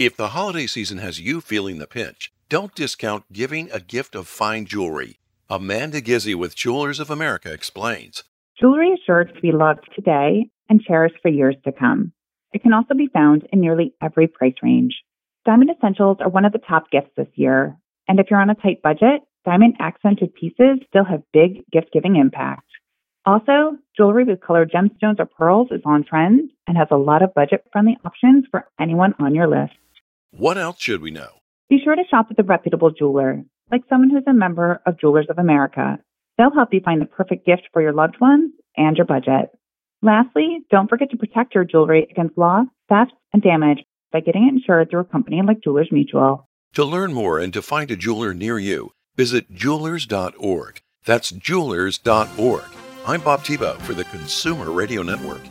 If the holiday season has you feeling the pinch, don't discount giving a gift of fine jewelry. Amanda Gizzi with Jewelers of America explains. Jewelry is sure to be loved today and cherished for years to come. It can also be found in nearly every price range. Diamond essentials are one of the top gifts this year, and if you're on a tight budget, diamond accented pieces still have big gift giving impact. Also, jewelry with colored gemstones or pearls is on trend and has a lot of budget friendly options for anyone on your list. What else should we know? Be sure to shop with a reputable jeweler, like someone who's a member of Jewelers of America. They'll help you find the perfect gift for your loved ones and your budget. Lastly, don't forget to protect your jewelry against loss, theft, and damage by getting it insured through a company like Jewelers Mutual. To learn more and to find a jeweler near you, visit jewelers.org. That's jewelers.org. I'm Bob Tebo for the Consumer Radio Network.